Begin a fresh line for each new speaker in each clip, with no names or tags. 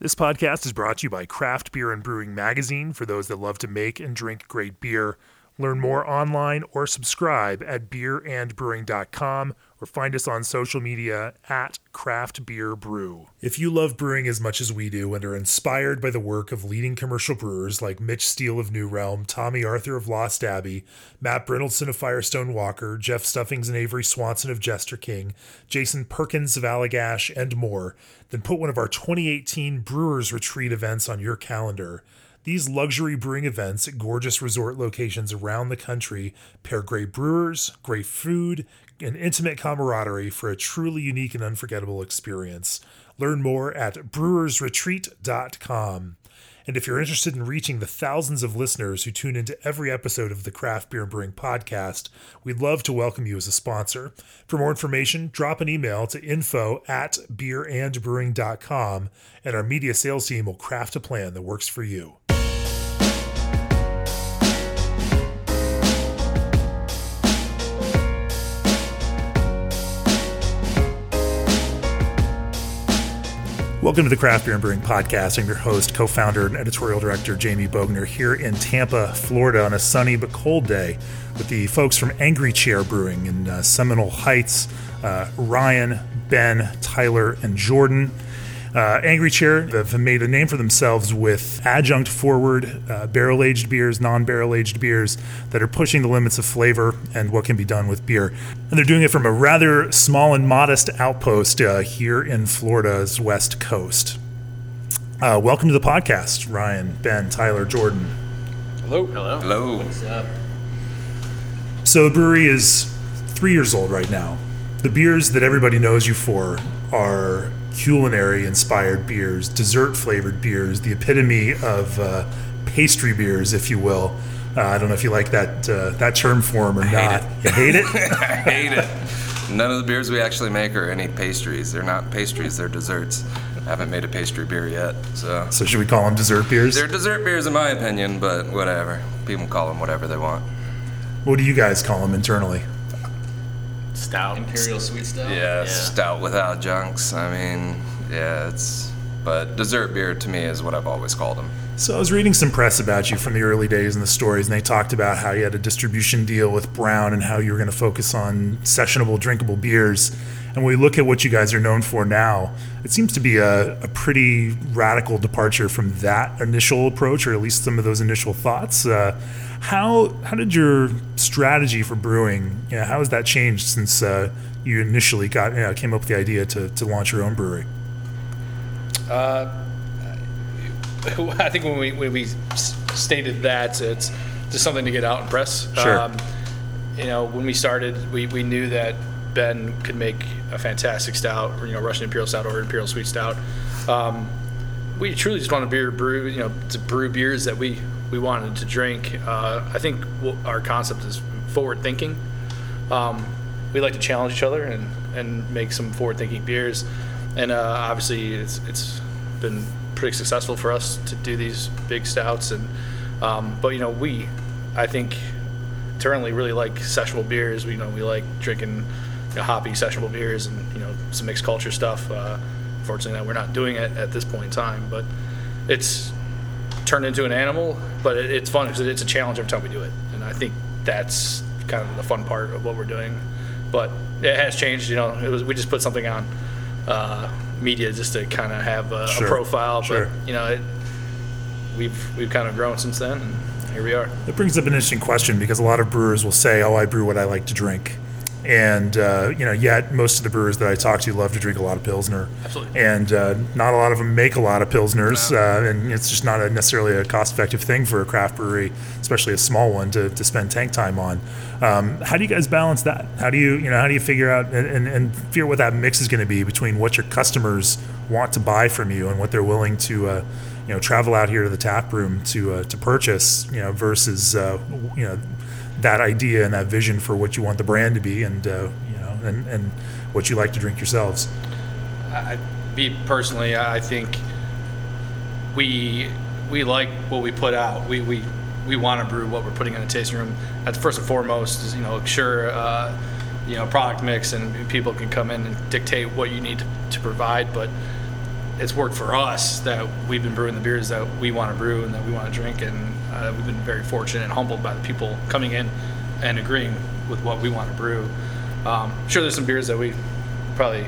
This podcast is brought to you by Craft Beer and Brewing Magazine for those that love to make and drink great beer. Learn more online or subscribe at beerandbrewing.com or find us on social media at Craft Beer Brew. If you love brewing as much as we do and are inspired by the work of leading commercial brewers like Mitch Steele of New Realm, Tommy Arthur of Lost Abbey, Matt Brynildson of Firestone Walker, Jeff Stuffings and Averie Swanson of Jester King, Jason Perkins of Allagash, and more, then put one of our 2018 Brewers Retreat events on your calendar. These luxury brewing events at gorgeous resort locations around the country pair great brewers, great food, and intimate camaraderie for a truly unique and unforgettable experience. Learn more at brewersretreat.com. And if you're interested in reaching the thousands of listeners who tune into every episode of the Craft Beer and Brewing podcast, we'd love to welcome you as a sponsor. For more information, drop an email to info at beerandbrewing.com, and our media sales team will craft a plan that works for you. Welcome to the Craft Beer and Brewing Podcast. I'm your host, co founder, and editorial director Jamie Bogner here in Tampa, Florida on a sunny but cold day with the folks from Angry Chair Brewing in uh, Seminole Heights uh, Ryan, Ben, Tyler, and Jordan. Uh, Angry Chair have made a name for themselves with adjunct forward uh, barrel aged beers, non barrel aged beers that are pushing the limits of flavor and what can be done with beer. And they're doing it from a rather small and modest outpost uh, here in Florida's west coast. Uh, welcome to the podcast, Ryan, Ben, Tyler, Jordan.
Hello. Hello.
Hello.
What's up?
So the brewery is three years old right now. The beers that everybody knows you for are culinary inspired beers, dessert flavored beers, the epitome of uh, pastry beers, if you will. Uh, I don't know if you like that uh, that term form or not.
it.
You hate it?
I hate it. None of the beers we actually make are any pastries. They're not pastries, they're desserts. I haven't made a pastry beer yet, so.
so should we call them dessert beers?
They're dessert beers in my opinion, but whatever. People call them whatever they want.
What do you guys call them internally?
Stout. Imperial sweet stout.
Yeah, stout with adjuncts. I mean, yeah, it's. But dessert beer to me is what I've always called them.
So I was reading some press about you from the early days and the stories, and they talked about how you had a distribution deal with Brown and how you were going to focus on sessionable, drinkable beers. And when we look at what you guys are known for now, it seems to be a, a pretty radical departure from that initial approach, or at least some of those initial thoughts. Uh, how how did your strategy for brewing? You know, how has that changed since uh, you initially got you know, came up with the idea to, to launch your own brewery?
Uh, I think when we when we stated that it's just something to get out and press.
Sure.
you know, when we started, we, we knew that Ben could make a fantastic stout, you know, Russian Imperial Stout or Imperial Sweet Stout. Um, we truly just want to beer brew, you know, to brew beers that we we wanted to drink. Uh, I think our concept is forward thinking. Um, we like to challenge each other and, and make some forward thinking beers. And uh, obviously, it's, it's been pretty successful for us to do these big stouts. And um, but you know, we I think internally really like sessionable beers. We you know we like drinking you know, hoppy sessionable beers and you know some mixed culture stuff. Uh, fortunately, that we're not doing it at this point in time, but it's turned into an animal. But it, it's fun because it's a challenge every time we do it, and I think that's kind of the fun part of what we're doing. But it has changed. You know, it was we just put something on uh, media just to kind of have a,
Sure,
a profile.
sure.
But you know, it, we've we've kind of grown since then, and here we are.
That brings up an interesting question because a lot of brewers will say, "Oh, I brew what I like to drink," and uh, you know, yet most of the brewers that I talk to love to drink a lot of pilsner.
Absolutely.
And uh, not a lot of them make a lot of pilsners, uh, and it's just not a necessarily a cost-effective thing for a craft brewery, especially a small one, to, to spend tank time on. Um, how do you guys balance that? How do you you know how do you figure out and, and, and figure what that mix is going to be between what your customers want to buy from you and what they're willing to uh, you know travel out here to the tap room to uh, to purchase you know versus uh, you know that idea and that vision for what you want the brand to be and uh, you know and, and what you like to drink yourselves.
I, me personally, I think we we like what we put out. We we we want to brew what we're putting in the tasting room. That's first and foremost. Is you know sure. Uh, you know, product mix, and people can come in and dictate what you need to, to provide. But it's worked for us that we've been brewing the beers that we want to brew and that we want to drink, and uh, we've been very fortunate and humbled by the people coming in and agreeing with what we want to brew. Um, sure, there's some beers that we probably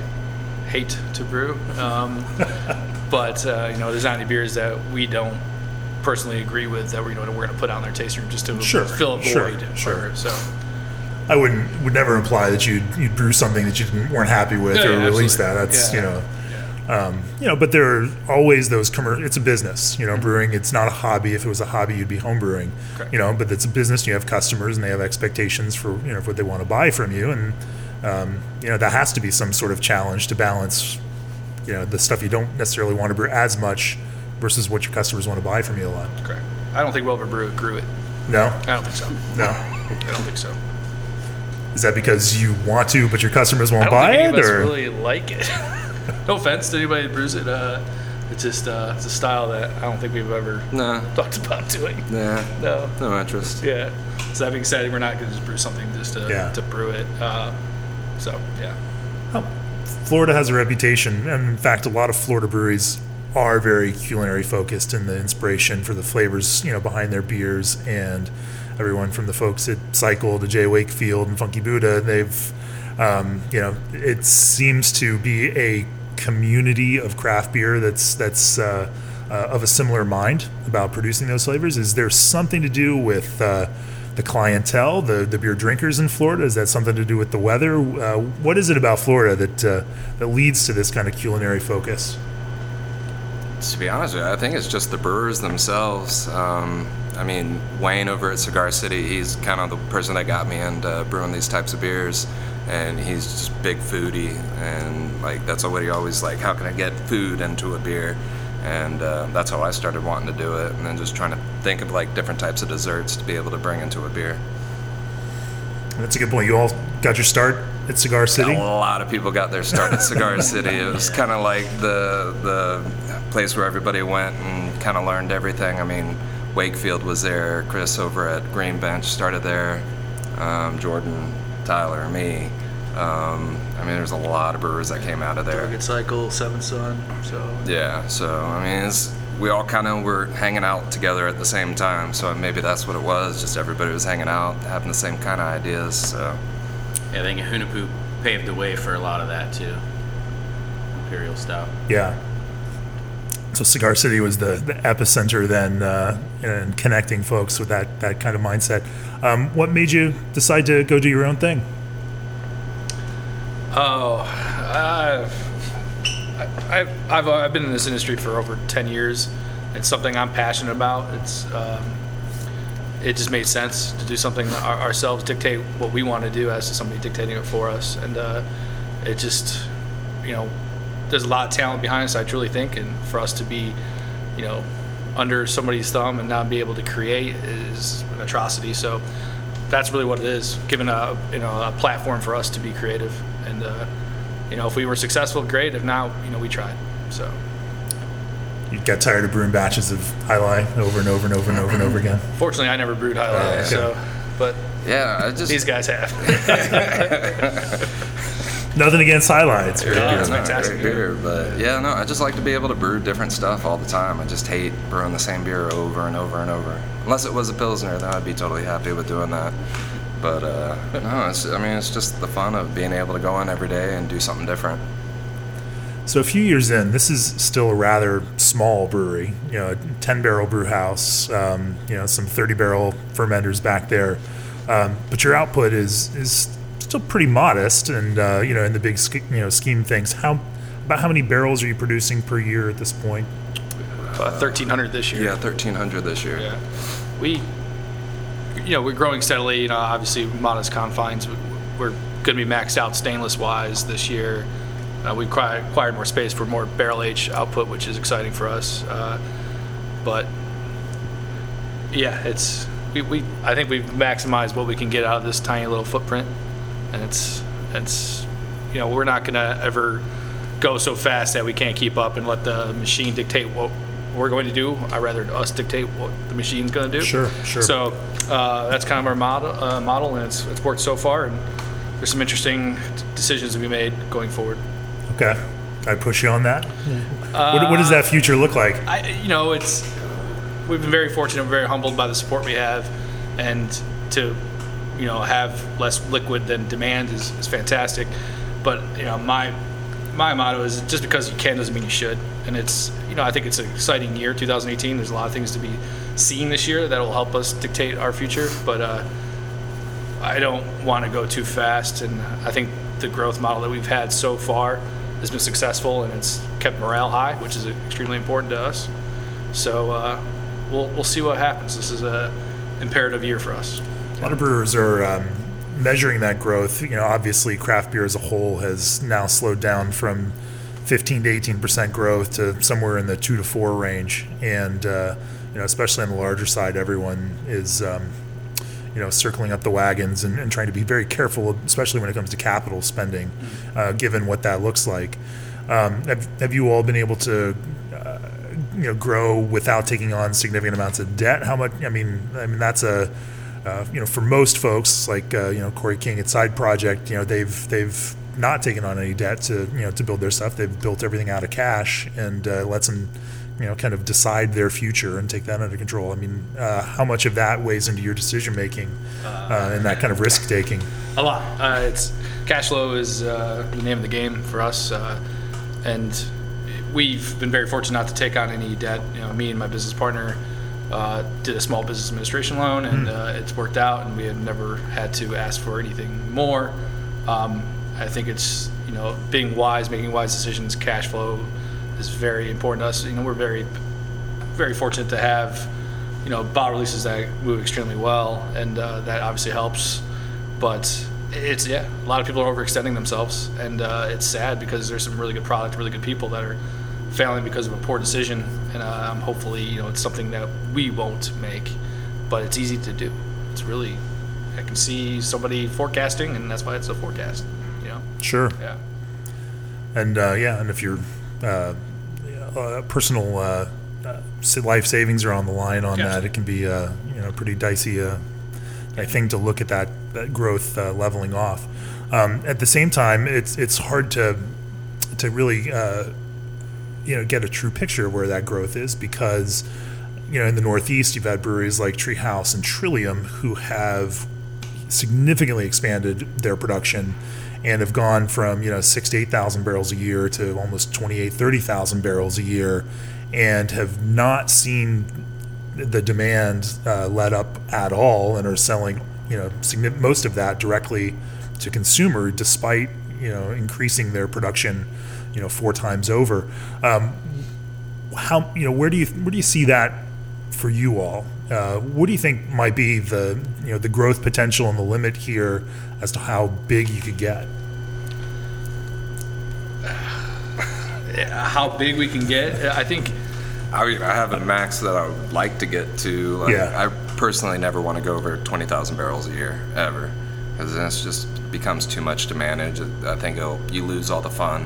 hate to brew, um, but uh, you know, there's not any beers that we don't personally agree with that we're, you know, we're going to put on their tasting room just to
Sure,
fill a
sure,
void.
sure.
so.
I wouldn't would never imply that you'd you'd brew something that you weren't happy with
Yeah,
or
yeah,
release that. That's
Yeah.
you know. Um, you know, but there are always those commercial. It's a business, you know.
Mm-hmm.
Brewing, it's not a hobby. If it was a hobby, you'd be home brewing,
Correct.
you know. But it's a business. You have customers, and they have expectations for you know what they want to buy from you, and um, you know that has to be some sort of challenge to balance, you know, the stuff you don't necessarily want to brew as much versus what your customers want to buy from you a lot.
Correct. I don't think we'll ever brew grew it.
No,
I don't think so.
no.
I don't think so.
Is that because you want to, but your customers won't buy it, or
really like it. no offense to anybody that brews it. Uh, it's just uh, it's a style that I don't think we've ever
Nah,
talked about doing.
nah,
No.
no interest.
Yeah. So that being said, we're not going to just brew something just to,
Yeah.
to brew it. Uh, so yeah.
Oh, Florida has a reputation, and in fact, a lot of Florida breweries are very culinary focused in the inspiration for the flavors, you know, behind their beers. And everyone from the folks at Cycle to Jay Wakefield and Funky Buddha, they've, um, you know, it seems to be a community of craft beer that's that's uh, uh, of a similar mind about producing those flavors. Is there something to do with uh, the clientele, the, the beer drinkers in Florida? Is that something to do with the weather? Uh, what is it about Florida that uh, that leads to this kind of culinary focus?
To be honest you, I think it's just the brewers themselves. Um, I mean, Wayne over at Cigar City, he's kind of the person that got me into brewing these types of beers. And he's just big foodie, and like that's what he always like. How can I get food into a beer? And uh, that's how I started wanting to do it, and then just trying to think of like different types of desserts to be able to bring into a beer.
That's a good point. You all got your start at Cigar City.
A lot of people got their start at Cigar City. It was kind of like the the place where everybody went and kind of learned everything. I mean, Wakefield was there. Chris over at Green Bench started there. Um, Jordan, Tyler, me. Um, I mean, there's a lot of brewers that came out of there.
Target Cycle, Seven Sun. So
Yeah. So I mean, it's, we all kind of were hanging out together at the same time. So maybe that's what it was. Just everybody was hanging out, having the same kind of ideas. So.
Yeah, I think Hunahpu paved the way for a lot of that too. Imperial Stout.
Yeah. So Cigar City was the, the epicenter then uh, in connecting folks with that, that kind of mindset. Um, what made you decide to go do your own thing?
Oh, I've, I've, I've, I've been in this industry for over 10 years. It's something I'm passionate about. It's, um, it just made sense to do something our, ourselves, dictate what we want to do as to somebody dictating it for us. And uh, it just, you know, there's a lot of talent behind us, I truly think. And for us to be, you know, under somebody's thumb and not be able to create is an atrocity. So that's really what it is, given a you know a platform for us to be creative. And uh, you know, if we were successful, great. If not, you know, we tried. So
You got tired of brewing batches of High Life over and over and over and over and over again.
fortunately, I never brewed high life.
Yeah.
So, but
Yeah, I just
these guys have.
Nothing against High Life. It's very
Yeah,
good.
it's
no,
fantastic.
Great beer, but yeah, no, I just like to be able to brew different stuff all the time. I just hate brewing the same beer over and over and over. Unless it was a pilsner, then I'd be totally happy with doing that. But uh, no, it's, I mean, it's just the fun of being able to go in every day and do something different.
So a few years in, this is still a rather small brewery. You know, a ten barrel brew house. Um, you know, some thirty barrel fermenters back there. Um, but your output is is still pretty modest, and uh, you know, in the big sch- you know scheme things, how about how many barrels are you producing per year at this point?
uh, 1,300 this year.
Yeah, 1300 this year.
Yeah. We, you know, we're growing steadily. You know, obviously modest confines. We're going to be maxed out stainless wise this year. Uh, we acquired, more space for more barrel age output, which is exciting for us. Uh, but yeah, it's we, we I think we've maximized what we can get out of this tiny little footprint, and it's it's you know we're not going to ever go so fast that we can't keep up and let the machine dictate what we're going to do. I rather us dictate what the machine's going to do.
Sure, sure.
So uh, that's kind of our model, uh, model, and it's it's worked so far. And there's some interesting decisions to be made going forward.
Okay. I push you on that. what, what does that future look like?
I, you know, it's we've been very fortunate, we're very humbled by the support we have, and to, you know, have less liquid than demand is, is fantastic. But you know, my my motto is just because you can doesn't mean you should. And it's you know, I think it's an exciting year, 2018. There's a lot of things to be seen this year that will help us dictate our future. But uh, I don't want to go too fast, and I think the growth model that we've had so far has been successful, and it's kept morale high, which is extremely important to us. So uh, we'll we'll see what happens. This is a imperative year for us.
A lot of brewers are um, measuring that growth. You know, obviously, craft beer as a whole has now slowed down from 15 to 18 percent growth to somewhere in the two to four range, and uh, you know, especially on the larger side, everyone is. Um, you know, circling up the wagons and, and, trying to be very careful, especially when it comes to capital spending, uh, given what that looks like. Um, have, have you all been able to, uh, you know, grow without taking on significant amounts of debt? How much? I mean, I mean that's a uh, you know, for most folks, like uh, you know Cory King at Side Project, you know they've they've not taken on any debt to you know to build their stuff. They've built everything out of cash and uh, lets them you know kind of decide their future and take that under control. I mean, uh, how much of that weighs into your decision making uh, and that kind of risk taking?
A lot. Uh, it's cash flow is the name of the game for us, and we've been very fortunate not to take on any debt. You know, me and my business partner uh, did a small business administration loan, and mm. uh, it's worked out, and we have never had to ask for anything more. Um, I think it's you know being wise, making wise decisions. Cash flow is very important to us. You know, we're very very fortunate to have you know bottle releases that move extremely well, and uh, that obviously helps. But it's yeah, a lot of people are overextending themselves, and uh, it's sad because there's some really good product, really good people that are failing because of a poor decision, and uh, hopefully, you know, it's something that we won't make, but it's easy to do. It's really, I can see somebody forecasting, and that's why it's a forecast. You know.
Sure.
Yeah.
And uh, yeah, and if your uh, uh, personal uh, uh, life savings are on the line on that, it can be uh, you know pretty dicey uh, thing to look at that that growth uh, leveling off. Um, at the same time, it's it's hard to to really uh, you know get a true picture of where that growth is because you know in the Northeast you've had breweries like Treehouse and Trillium who have significantly expanded their production and have gone from you know six to eight thousand barrels a year to almost 28 30,000 barrels a year and have not seen the demand uh, let up at all and are selling you know most of that directly to consumer despite you know increasing their production you know four times over. Um, how you know where do you where do you see that for you all? Uh, what do you think might be the you know the growth potential and the limit here as to how big you could get?
how big we can get, I think.
I, I have a max that I would like to get to. Like, yeah. I personally never want to go over 20,000 barrels a year ever, because then it just becomes too much to manage. I think you lose all the fun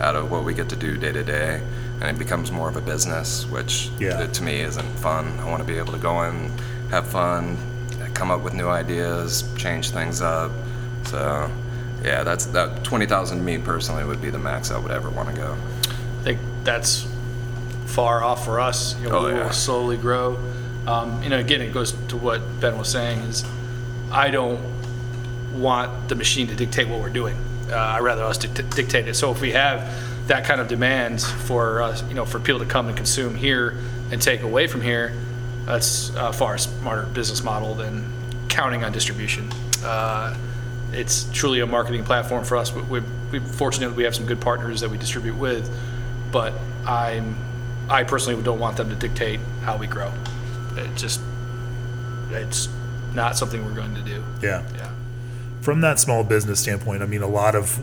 out of what we get to do day to day, and it becomes more of a business, which yeah. to me isn't fun. I want to be able to go in, have fun, come up with new ideas, change things up. So, yeah, that's that twenty thousand. Me personally would be the max I would ever want to go.
I think that's far off for us. You know, oh, we yeah. will slowly grow. Um, you know, again, it goes to what Ben was saying: is I don't want the machine to dictate what we're doing. Uh, I'd rather us dictate it. So if we have that kind of demand for us, you know, for people to come and consume here and take away from here, that's a far smarter business model than counting on distribution. Uh, it's truly a marketing platform for us. We, we're fortunate we have some good partners that we distribute with, but I'm, I personally don't want them to dictate how we grow. It just, it's not something we're going to do.
Yeah. Yeah from that small business standpoint, I mean, a lot of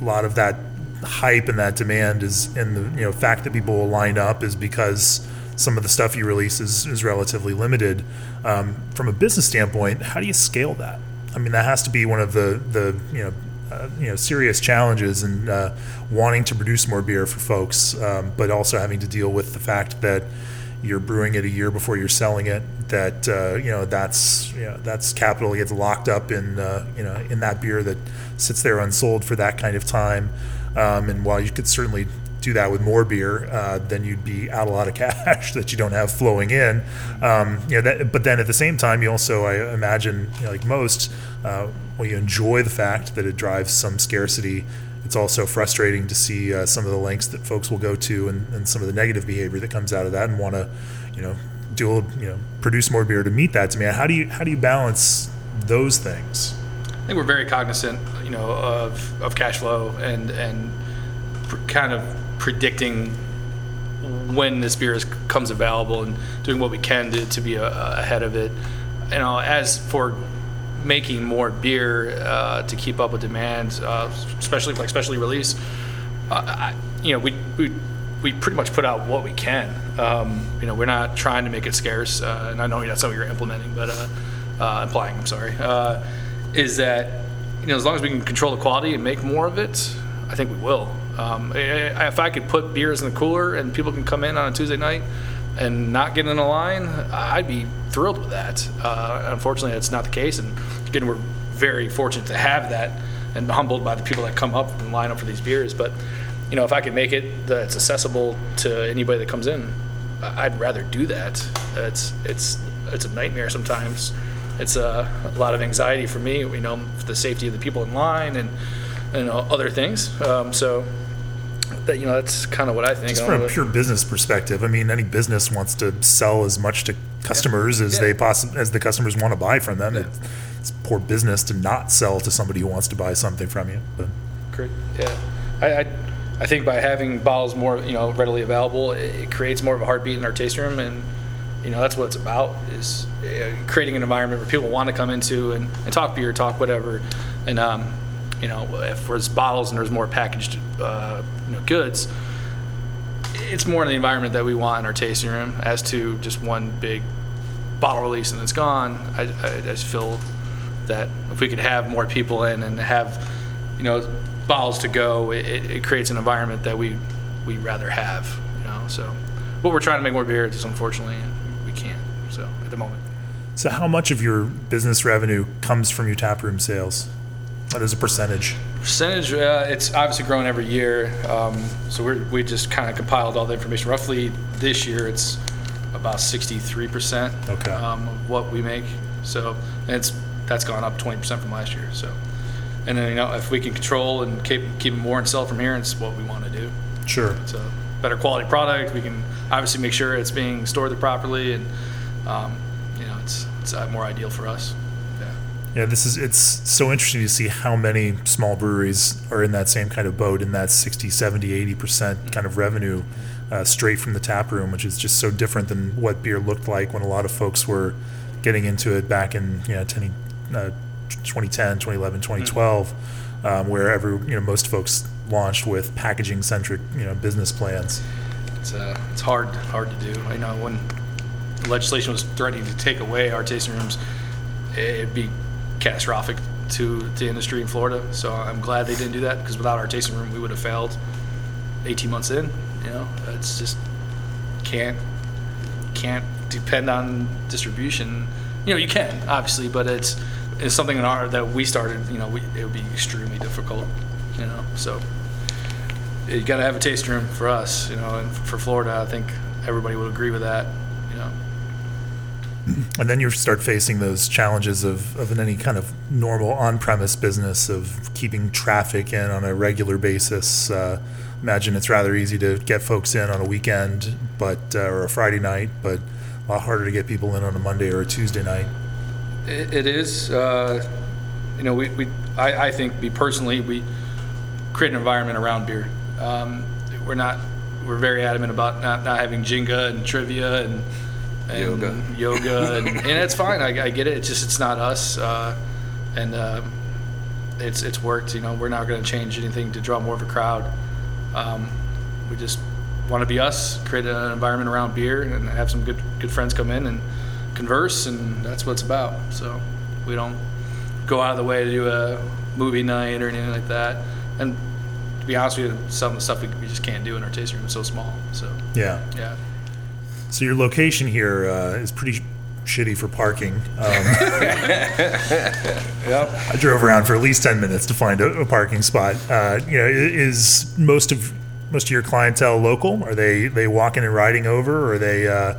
a lot of that hype and that demand is, and the you know fact that people will line up is because some of the stuff you release is, is relatively limited. Um, from a business standpoint, how do you scale that? I mean, that has to be one of the the you know uh, you know serious challenges in uh, wanting to produce more beer for folks, um, but also having to deal with the fact that you're brewing it a year before you're selling it. That uh, you know that's you know, that's capital gets locked up in uh, you know in that beer that sits there unsold for that kind of time. Um, and while you could certainly do that with more beer, uh, then you'd be out a lot of cash that you don't have flowing in. Um, you know, that, but then at the same time, you also, I imagine, you know, like most, uh, well, you enjoy the fact that it drives some scarcity. It's also frustrating to see uh, some of the lengths that folks will go to and, and some of the negative behavior that comes out of that, and want to, you know, do you know produce more beer to meet that. To me, how do you how do you balance those things?
I think we're very cognizant, you know, of, of cash flow and and pr- kind of predicting when this beer is, comes available and doing what we can to, to be a, ahead of it. You know, as for making more beer uh, to keep up with demand, uh, especially like specialty release, uh, I, you know, we, we we pretty much put out what we can. Um, you know, we're not trying to make it scarce, uh, and I know that's something you're implementing, but uh, implying, I'm sorry, is that you know as long as we can control the quality and make more of it, I think we will. Um, if I could put beers in the cooler and people can come in on a Tuesday night and not get in a line, I'd be thrilled with that. Uh, unfortunately, that's not the case, and again, we're very fortunate to have that, and humbled by the people that come up and line up for these beers. But you know, if I could make it that it's accessible to anybody that comes in, I'd rather do that. It's it's it's a nightmare sometimes. It's a, a lot of anxiety for me. You know, for the safety of the people in line and and you know, other things. Um, so that you know, that's kind of what I think.
Just from a pure business perspective, I mean, any business wants to sell as much to customers as
Yeah.
they possi as the customers want to buy from them. It's, it's poor business to not sell to somebody who wants to buy something from you. But
Great. Yeah, I, I, I think by having bottles more, you know, readily available, it, it creates more of a heartbeat in our taste room, and you know that's what it's about is uh, creating an environment where people want to come into and, and talk beer, talk whatever, and um, you know, if there's bottles and there's more packaged, uh, you know, goods, it's more in the environment that we want in our tasting room as to just one big bottle release and it's gone. I, I, I just feel that if we could have more people in and have, you know, bottles to go, it, it creates an environment that we we rather have. You know, so but we're trying to make more beer. Just unfortunately, we can't. So at the moment,
so, how much of your business revenue comes from your taproom sales? What is a percentage?
percentage uh, it's obviously grown every year. Um, so we're, we just kind of compiled all the information. Roughly this year, it's about 63 percent
Okay.
um, of what we make. So and it's that's gone up 20 percent from last year. So and then you know if we can control and keep keep more and sell from here, it's what we want to do.
Sure.
It's a better quality product. We can obviously make sure it's being stored properly, and um, you know it's it's uh, more ideal for us. Yeah.
This is it's so interesting to see how many small breweries are in that same kind of boat in that 60, 70, 80% kind of revenue uh, straight from the tap room, which is just so different than what beer looked like when a lot of folks were getting into it back in you know 10, uh, 2010, 2011, 2012, um, where every you know most folks launched with packaging centric you know business plans.
It's uh, it's hard hard to do. I know when legislation was threatening to take away our tasting rooms, it'd be catastrophic to the industry in Florida. So I'm glad they didn't do that because without our tasting room, we would have failed 18 months in. You know, it's just can't can't depend on distribution. You know, you can obviously, but it's it's something in our that we started. You know, we, it would be extremely difficult. You know, so you got to have a tasting room for us, you know, and for Florida, I think everybody would agree with that.
And then you start facing those challenges of, of any kind of normal on-premise business of keeping traffic in on a regular basis. Uh, imagine it's rather easy to get folks in on a weekend, but uh, or a Friday night, but a lot harder to get people in on a Monday or a Tuesday night.
It, it is, uh, you know, we, we I, I think, me personally, we create an environment around beer. Um, we're not, we're very adamant about not, not having Jenga and trivia and, and
Yoga.
yoga, and, and it's fine. I, I get it. It's just it's not us, uh, and um, it's it's worked. You know, we're not going to change anything to draw more of a crowd. Um, we just want to be us, create an environment around beer, and have some good good friends come in and converse, and that's what it's about. So we don't go out of the way to do a movie night or anything like that. And to be honest with you, some of the stuff we, we just can't do in our tasting room is so small. So
Yeah.
yeah,
So your location here uh, is pretty shitty for parking. Um, I drove around for at least ten minutes to find a, a parking spot. Uh, you know, is most of most of your clientele local? Are they they walking and riding over? Or are they uh,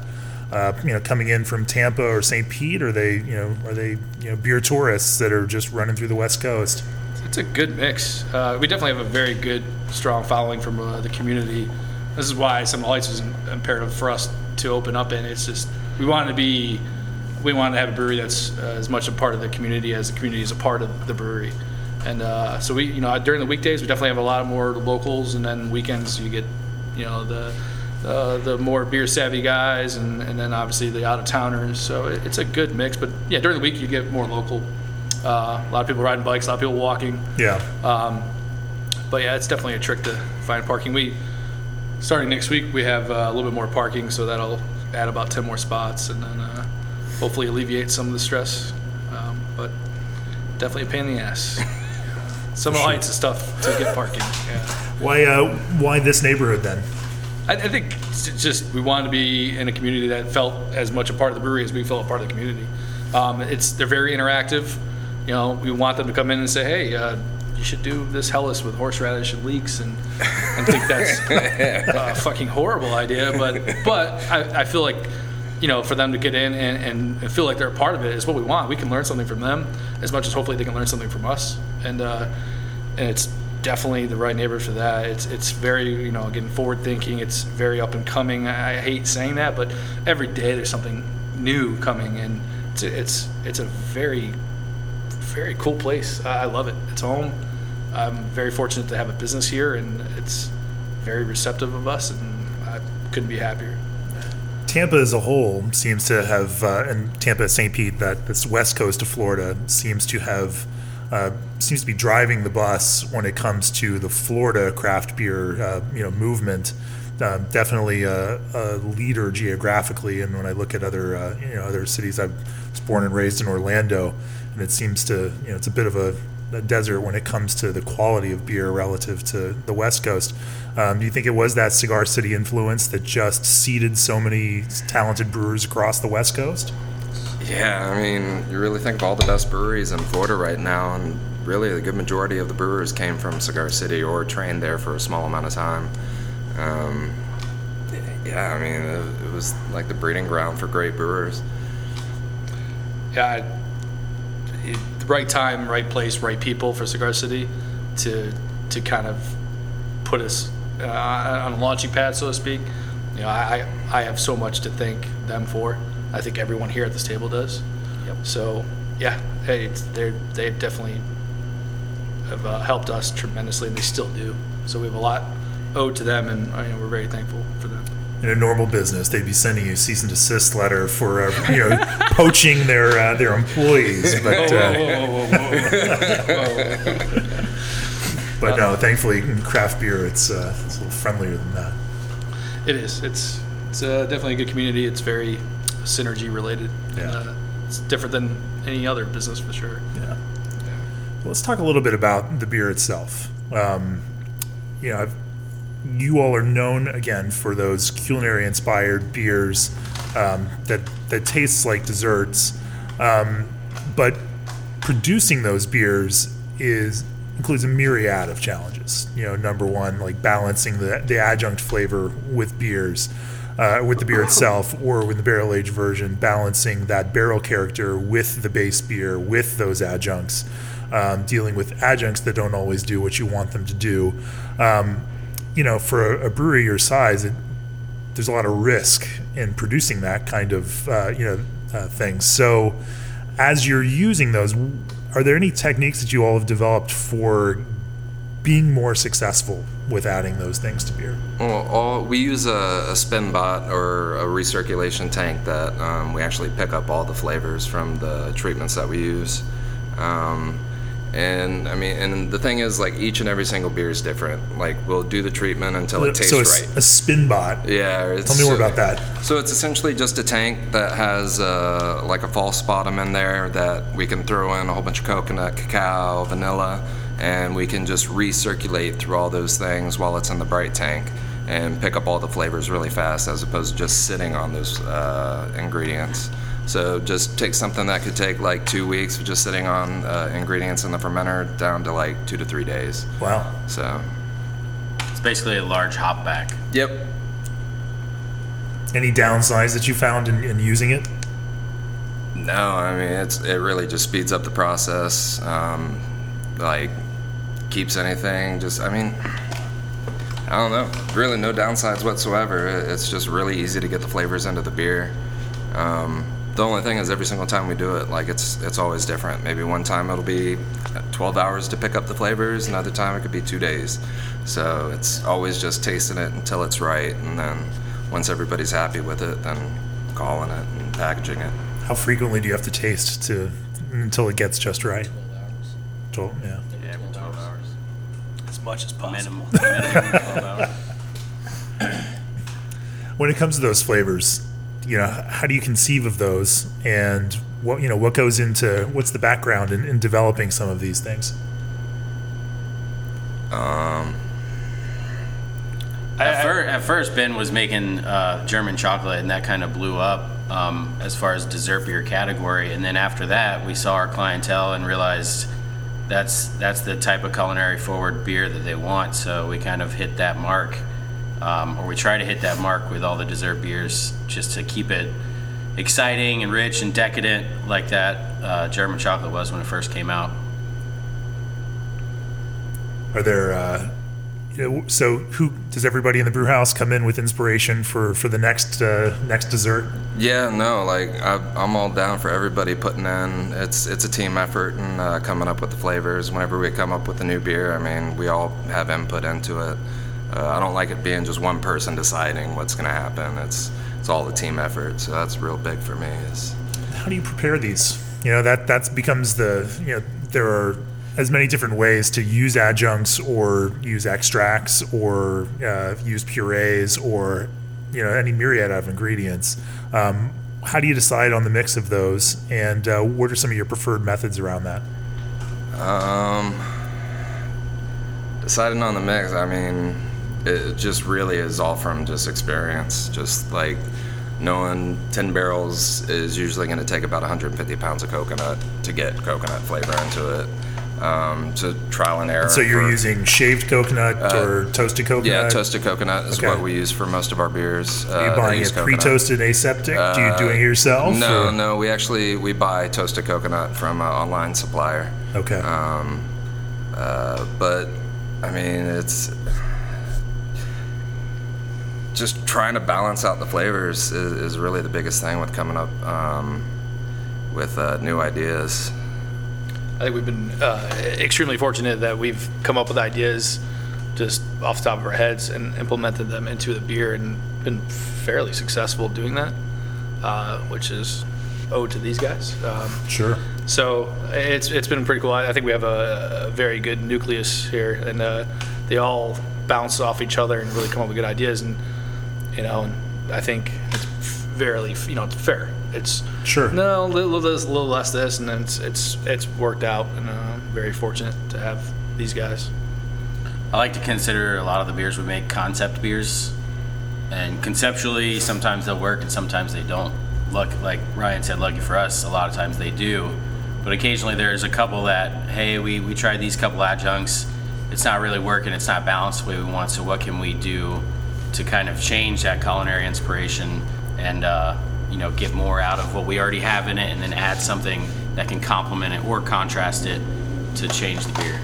uh, you know coming in from Tampa or St. Pete? Or are they you know are they you know beer tourists that are just running through the West Coast?
It's a good mix. Uh, we definitely have a very good, strong following from uh, the community. This is why Seminole Heights was im- imperative for us to open up in. It's just we wanted to be, we wanted to have a brewery that's uh, as much a part of the community as the community is a part of the brewery. And uh, so we, you know, during the weekdays we definitely have a lot more locals, and then weekends you get, you know, the uh, the more beer savvy guys, and, and then obviously the out of towners. So it, it's a good mix. But yeah, during the week you get more local. Uh, a lot of people riding bikes, a lot of people walking.
Yeah.
Um, but yeah, it's definitely a trick to find parking. We starting next week, we have uh, a little bit more parking, so that'll add about ten more spots, and then uh, hopefully alleviate some of the stress. Um, but definitely a pain in the ass. Seminole Heights is tough to get parking. Yeah.
Why uh, why this neighborhood then?
I, I think it's just we wanted to be in a community that felt as much a part of the brewery as we felt a part of the community. Um, it's they're very interactive. You know, we want them to come in and say, "Hey, uh, you should do this Helles with horseradish and leeks," and and think that's a fucking horrible idea. But but I, I feel like you know for them to get in and, and feel like they're a part of it is what we want. We can learn something from them as much as hopefully they can learn something from us. And uh, and it's definitely the right neighborhood for that. It's it's very you know again forward thinking. It's very up and coming. I, hate saying that, but every day there's something new coming, and it's it's it's a very very cool place. I love it. It's home. I'm very fortunate to have a business here, and it's very receptive of us, and I couldn't be happier.
Tampa as a whole seems to have, uh, and Tampa, St. Pete, that that's west coast of Florida, seems to have, uh, seems to be driving the bus when it comes to the Florida craft beer, uh, you know, movement. Uh, definitely a, a leader geographically, and when I look at other, uh, you know, other cities, I was born and raised in Orlando, and it seems to, you know, it's a bit of a, a desert when it comes to the quality of beer relative to the West Coast. Um, do you think it was that Cigar City influence that just seeded so many talented brewers across the West Coast?
Yeah, I mean, you really think of all the best breweries in Florida right now, and really the good majority of the brewers came from Cigar City or trained there for a small amount of time. Um, yeah, I mean, it, it was like the breeding ground for great brewers.
yeah, I- it, the right time, right place, right people for Cigar City to to kind of put us uh, on a launching pad, so to speak. You know, I I have so much to thank them for. I think everyone here at this table does.
Yep.
So yeah, hey, they're they definitely have uh, helped us tremendously, and they still do. So we have a lot owed to them, and you know, we're very thankful for them.
In a normal business, they'd be sending you a cease and desist letter for uh, you know poaching their uh, their employees, but uh, but no, thankfully in craft beer it's uh, it's a little friendlier than that.
It is. It's it's uh, definitely a good community. It's very synergy related.
Yeah.
And, uh, it's different than any other business for sure.
Yeah. Well, let's talk a little bit about the beer itself. Um, you know, I've, you all are known again for those culinary inspired beers um, that that tastes like desserts, um, but producing those beers is includes a myriad of challenges. You know, number one, like balancing the the adjunct flavor with beers. Uh, with the beer itself, or with the barrel aged version, balancing that barrel character with the base beer, with those adjuncts, um, dealing with adjuncts that don't always do what you want them to do. Um, you know, for a, a brewery your size, it, there's a lot of risk in producing that kind of uh, you know uh, thing. So, as you're using those, are there any techniques that you all have developed for being more successful with adding those things to beer?
Well, all, we use a, a spin bot or a recirculation tank that um, we actually pick up all the flavors from the treatments that we use. Um, and I mean, and the thing is, like each and every single beer is different. Like we'll do the treatment until it tastes
so it's
right.
a spin bot.
Yeah.
Tell me more about that.
So it's essentially just a tank that has uh, like a false bottom in there that we can throw in a whole bunch of coconut, cacao, vanilla, and we can just recirculate through all those things while it's in the bright tank and pick up all the flavors really fast as opposed to just sitting on those uh, ingredients. So just take something that could take like two weeks of just sitting on uh, ingredients in the fermenter down to like two to three days.
Wow.
So,
It's basically a large hop back.
yep.
Any downsides that you found in, in using it?
No, I mean it's it really just speeds up the process. Um, like keeps anything. Just I mean, I don't know. Really, no downsides whatsoever. It's just really easy to get the flavors into the beer. Um, the only thing is every single time we do it, like it's it's always different. Maybe one time it'll be 12 hours to pick up the flavors. Another time it could be two days. So it's always just tasting it until it's right, and then once everybody's happy with it, then calling it and packaging it.
How frequently do you have to taste to until it gets just right? Twelve, hours. yeah.
Yeah, 12 hours.
as much as possible.
Minimum. Minimum 12 hours.
When it comes to those flavors, you know, how do you conceive of those, and what you know, what goes into what's the background in, in developing some of these things?
Um,
At, fir- at first, Ben was making uh, German chocolate, and that kind of blew up um, as far as dessert beer category. And then after that, we saw our clientele and realized that's that's the type of culinary forward beer that they want. So we kind of hit that mark, um, or we try to hit that mark with all the dessert beers, just to keep it exciting and rich and decadent, like that uh, German chocolate was when it first came out.
Are there, uh, you know, so who does everybody in the brew house come in with inspiration for for the next uh, next dessert?
Yeah, no, like I, I'm all down for everybody putting in. It's it's a team effort and uh, coming up with the flavors. Whenever we come up with a new beer, I mean, we all have input into it. Uh, I don't like it being just one person deciding what's going to happen. It's it's all the team effort, so that's real big for me. Is
How do you prepare these? You know, that that becomes the you know there are as many different ways to use adjuncts or use extracts or uh, use purees or you know any myriad of ingredients. Um, how do you decide on the mix of those, and uh, what are some of your preferred methods around that?
um, deciding on the mix. I mean, it just really is all from just experience. Just like knowing 10 barrels is usually going to take about 150 pounds of coconut to get coconut flavor into it. Um, to trial and error.
So you're
for-
using shaved coconut or toasted coconut?
Yeah, toasted coconut is
Okay.
what we use for most of our beers.
Are you
uh,
buying it pre-toasted aseptic? do you do it yourself?
No,
or-
no. We actually we buy toasted coconut from an online supplier.
Okay.
Um, uh, but I mean, it's just trying to balance out the flavors is, is really the biggest thing with coming up um, with uh, new ideas.
I think we've been uh, extremely fortunate that we've come up with ideas just off the top of our heads and implemented them into the beer and been fairly successful doing that, uh, which is owed to these guys. Um,
sure.
so it's it's been pretty cool. I, I think we have a, a very good nucleus here, and uh, they all bounce off each other and really come up with good ideas. And you know, and I think it's fairly, you know, it's fair. It's
Sure.
no, a little this, a little less this, and then it's it's it's worked out, and uh, I'm very fortunate to have these guys.
I like to consider a lot of the beers we make concept beers, and conceptually sometimes they'll work and sometimes they don't. Luck, like Ryan said, lucky for us, a lot of times they do, but occasionally there's a couple that hey, we we tried these couple adjuncts, it's not really working, it's not balanced the way we want. So what can we do to kind of change that culinary inspiration and uh, you know get more out of what we already have in it, and then add something that can complement it or contrast it to change the beer.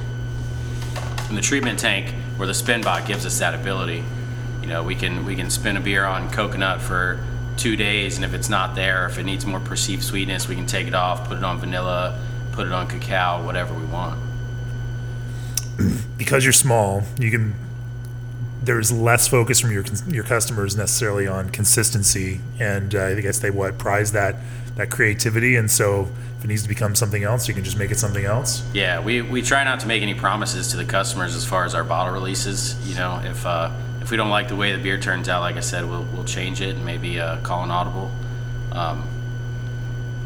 And the treatment tank or the spin bot gives us that ability. You know, we can we can spin a beer on coconut for two days, and if it's not there, if it needs more perceived sweetness, we can take it off, put it on vanilla, put it on cacao, whatever we want.
because you're small, you can. There's less focus from your your customers necessarily on consistency, and uh, I guess they what prize that that creativity, and so if it needs to become something else, you can just make it something else.
Yeah, we, we try not to make any promises to the customers as far as our bottle releases. You know, if uh, if we don't like the way the beer turns out, like I said, we'll, we'll change it and maybe uh, call an audible. Um,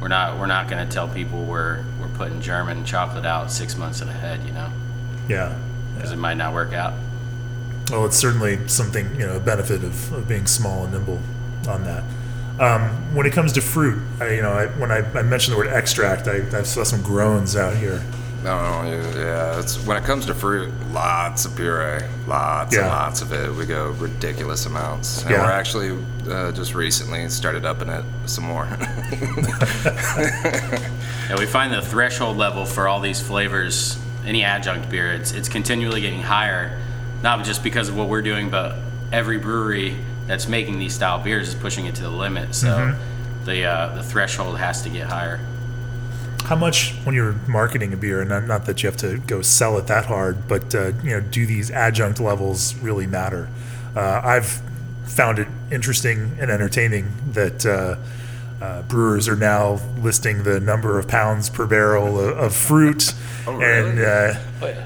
we're not we're not going to tell people we're we're putting German chocolate out six months ahead. You know,
Yeah.
because it might not work out.
Well, it's certainly something you know a benefit of, of being small and nimble on that. Um, when it comes to fruit, I, you know, I, when I, I mentioned the word extract, I, I saw some groans out here.
No, no, yeah. It's when it comes to fruit, lots of puree, lots
Yeah.
and lots of it. We go ridiculous amounts, and
Yeah.
we're actually uh, just recently started upping it some more.
Yeah, we find the threshold level for all these flavors, any adjunct beer, it's, it's continually getting higher, not just because of what we're doing, but every brewery that's making these style beers is pushing it to the limit. So the uh, the threshold has to get higher.
How much, when you're marketing a beer, and not, not that you have to go sell it that hard, but uh, you know, do these adjunct levels really matter? Uh, I've found it interesting and entertaining that uh, uh, brewers are now listing the number of pounds per barrel of, of fruit, and uh,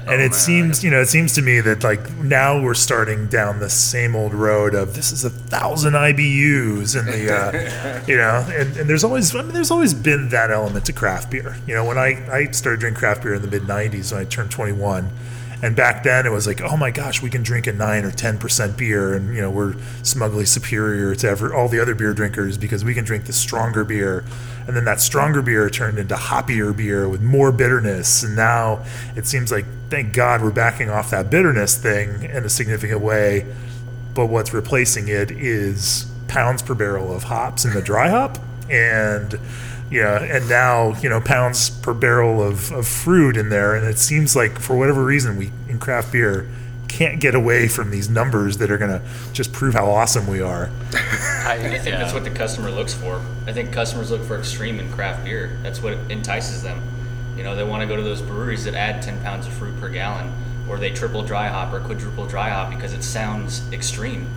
and it seems you know it seems to me that like now we're starting down the same old road of this is a thousand IBUs and the uh, you know and, and there's always I mean, there's always been that element to craft beer. You know when I I started drinking craft beer in the mid '90s when I turned 21. And back then it was like, oh my gosh, we can drink a nine or ten percent beer, and you know we're smugly superior to ever all the other beer drinkers because we can drink the stronger beer, and then that stronger beer turned into hoppier beer with more bitterness, and now it seems like thank God we're backing off that bitterness thing in a significant way, but what's replacing it is pounds per barrel of hops in the dry hop, and yeah, and now you know pounds per barrel of, of fruit in there, and it seems like for whatever reason we in craft beer can't get away from these numbers that are gonna just prove how awesome we are.
I, I think
Yeah.
that's what the customer looks for. I think customers look for extreme in craft beer. That's what entices them. You know, they want to go to those breweries that add 10 pounds of fruit per gallon, or they triple dry hop or quadruple dry hop because it sounds extreme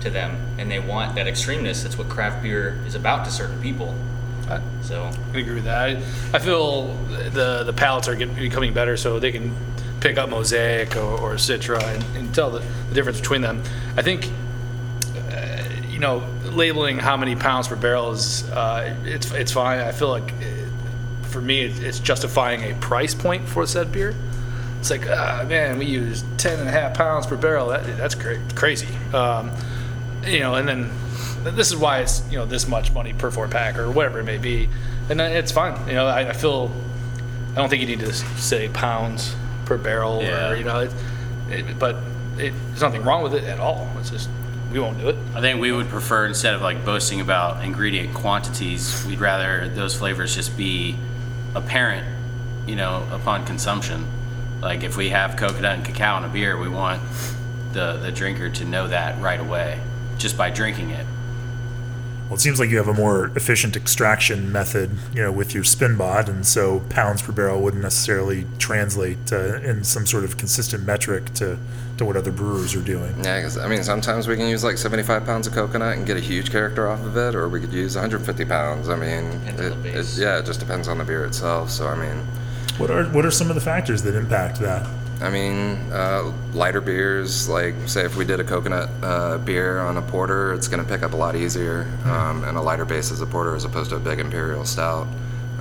to them, and they want that extremeness. That's what craft beer is about to certain people. So
I agree with that. I, I feel the the palates are get, becoming better, so they can pick up Mosaic or, or Citra and, and tell the, the difference between them. I think, uh, you know, labeling how many pounds per barrel is uh, it's it's fine. I feel like uh, for me, it, it's justifying a price point for said beer. It's like, ah, man, we use 10 and a half pounds per barrel. That, that's cra- crazy. Um, you know, and then this is why it's you know this much money per four pack or whatever it may be, and it's fine. You know, I, I feel I don't think you need to say pounds per barrel
Yeah.
or you know, it, it, but it, there's nothing wrong with it at all. It's just we won't do it.
I think we would prefer instead of like boasting about ingredient quantities, we'd rather those flavors just be apparent, you know, upon consumption. Like if we have coconut and cacao in a beer, we want the the drinker to know that right away just by drinking it.
Well, it seems like you have a more efficient extraction method, you know, with your spin bot, and so pounds per barrel wouldn't necessarily translate uh, in some sort of consistent metric to, to what other brewers are doing.
Yeah, because I mean, sometimes we can use like 75 pounds of coconut and get a huge character off of it, or we could use 150 pounds. I mean, it, it, yeah, it just depends on the beer itself. So I mean,
What are what are some of the factors that impact that?
I mean, uh, lighter beers, like say if we did a coconut uh, beer on a porter, it's going to pick up a lot easier, um, and a lighter base as a porter as opposed to a big imperial stout.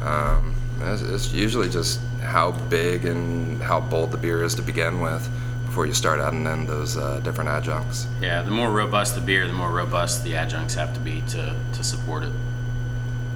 Um, it's, it's usually just how big and how bold the beer is to begin with before you start adding in those uh, different adjuncts.
Yeah, the more robust the beer, the more robust the adjuncts have to be to, to support it.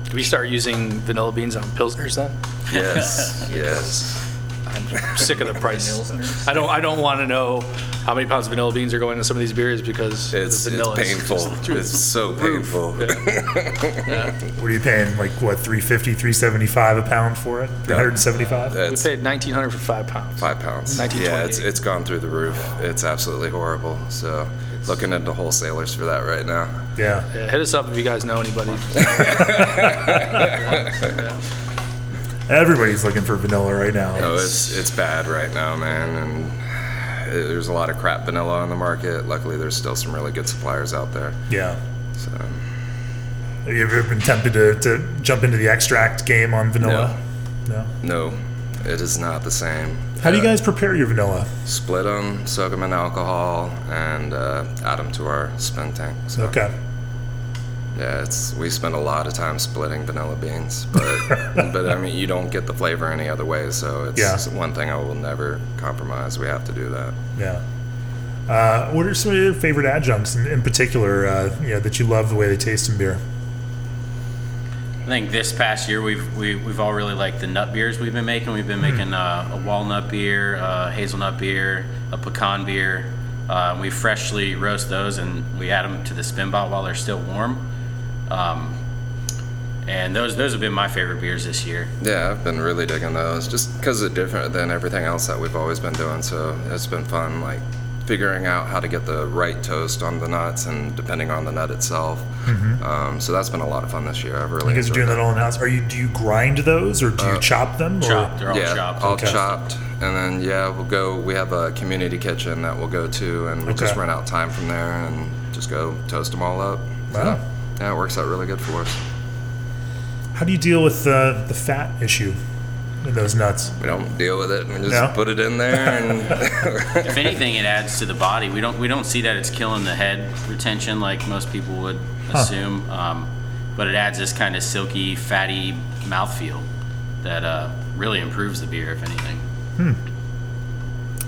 Do we start using vanilla beans on pilsners then?
Yes, yes.
I'm sick of the price. I don't. I don't want to know how many pounds of vanilla beans are going into some of these beers because
It's,
the
it's
vanilla is
painful.
just through
It's so painful.
Yeah.
What are you paying? Like what, 350, 375 a pound for it? 375?
We
It's
paid 1900 for five pounds.
five pounds. Yeah, it's
1928.
it's gone through the roof. It's absolutely horrible. So looking into wholesalers for that right now.
Yeah.
Yeah, hit us up if you guys know anybody.
Everybody's looking for vanilla right now.
No, it's it's bad right now, man, and there's a lot of crap vanilla on the market. Luckily, there's still some really good suppliers out there.
yeah.
So
Have you ever been tempted to, to jump into the extract game on vanilla? No.
no, it is not the same.
How do you
Uh,
guys prepare your vanilla?
split them, soak them in alcohol, and uh, add them to our spin tank? So,
Okay.
Yeah, it's we spend a lot of time splitting vanilla beans, but but I mean you don't get the flavor any other way. So it's
Yeah.
one thing I will never compromise. We have to do that.
Yeah. Uh, what are some of your favorite adjuncts in, in particular, uh, you know, that you love the way they taste in beer?
I think this past year we've we, we've all really liked the nut beers we've been making. We've been making uh, a walnut beer, a hazelnut beer, a pecan beer. Uh, we freshly roast those and we add them to the spin bot while they're still warm. Um, and those those have been my favorite beers this year.
Yeah, I've been really digging those just because they're different than everything else that we've always been doing. So it's been fun, like figuring out how to get the right toast on the nuts and depending on the nut itself. Um, so that's been a lot of fun this year. I've really you're
doing that all in house. Are you? Do you grind those or do you chop them? or-
Chopped, they're all
yeah,
chopped.
all
Okay.
chopped, and then yeah, we'll go. We have a community kitchen that we'll go to, and we just
Okay.
rent out time from there and just go toast them all up. So,
Wow.
Yeah, it works out really good for us.
How do you deal with uh, the fat issue in those nuts?
We don't deal with it. We just
No?
put it in there, and
if anything, it adds to the body. We don't we don't see that it's killing the head retention like most people would assume, um, but it adds this kind of silky, fatty mouthfeel that uh, really improves the beer, if anything. Hmm.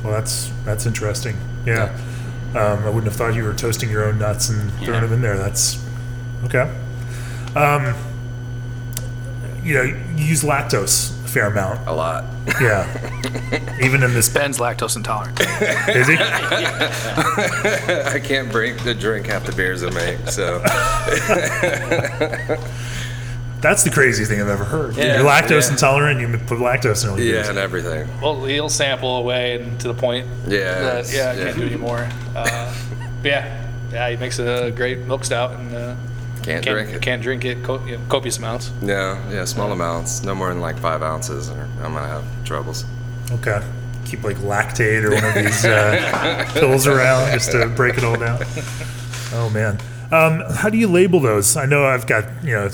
Well, that's that's interesting. Yeah, um, I wouldn't have thought you were toasting your own nuts and throwing
Yeah.
them in there. That's okay. Um, you know, you use lactose a fair amount.
a lot.
Yeah, even in this.
Ben's lactose intolerant.
Is he?
I can't drink the drink half the beers I make. So
That's the craziest thing I've ever heard.
Yeah,
You're lactose
yeah.
intolerant. You put lactose in all your
yeah,
beers.
and everything.
well, he'll sample away and to the point
Yeah,
that yeah, I
yeah.
can't do anymore. Uh, but yeah, yeah, he makes a great milk stout and uh,
Can't,
can't
drink it.
can't drink it co- you copious amounts.
Yeah, yeah, small amounts, no more than like five ounces, or I'm gonna have troubles.
Okay. Keep like Lactaid or one of these uh, pills around just to break it all down. Oh man. Um, how do you label those? I know I've got you know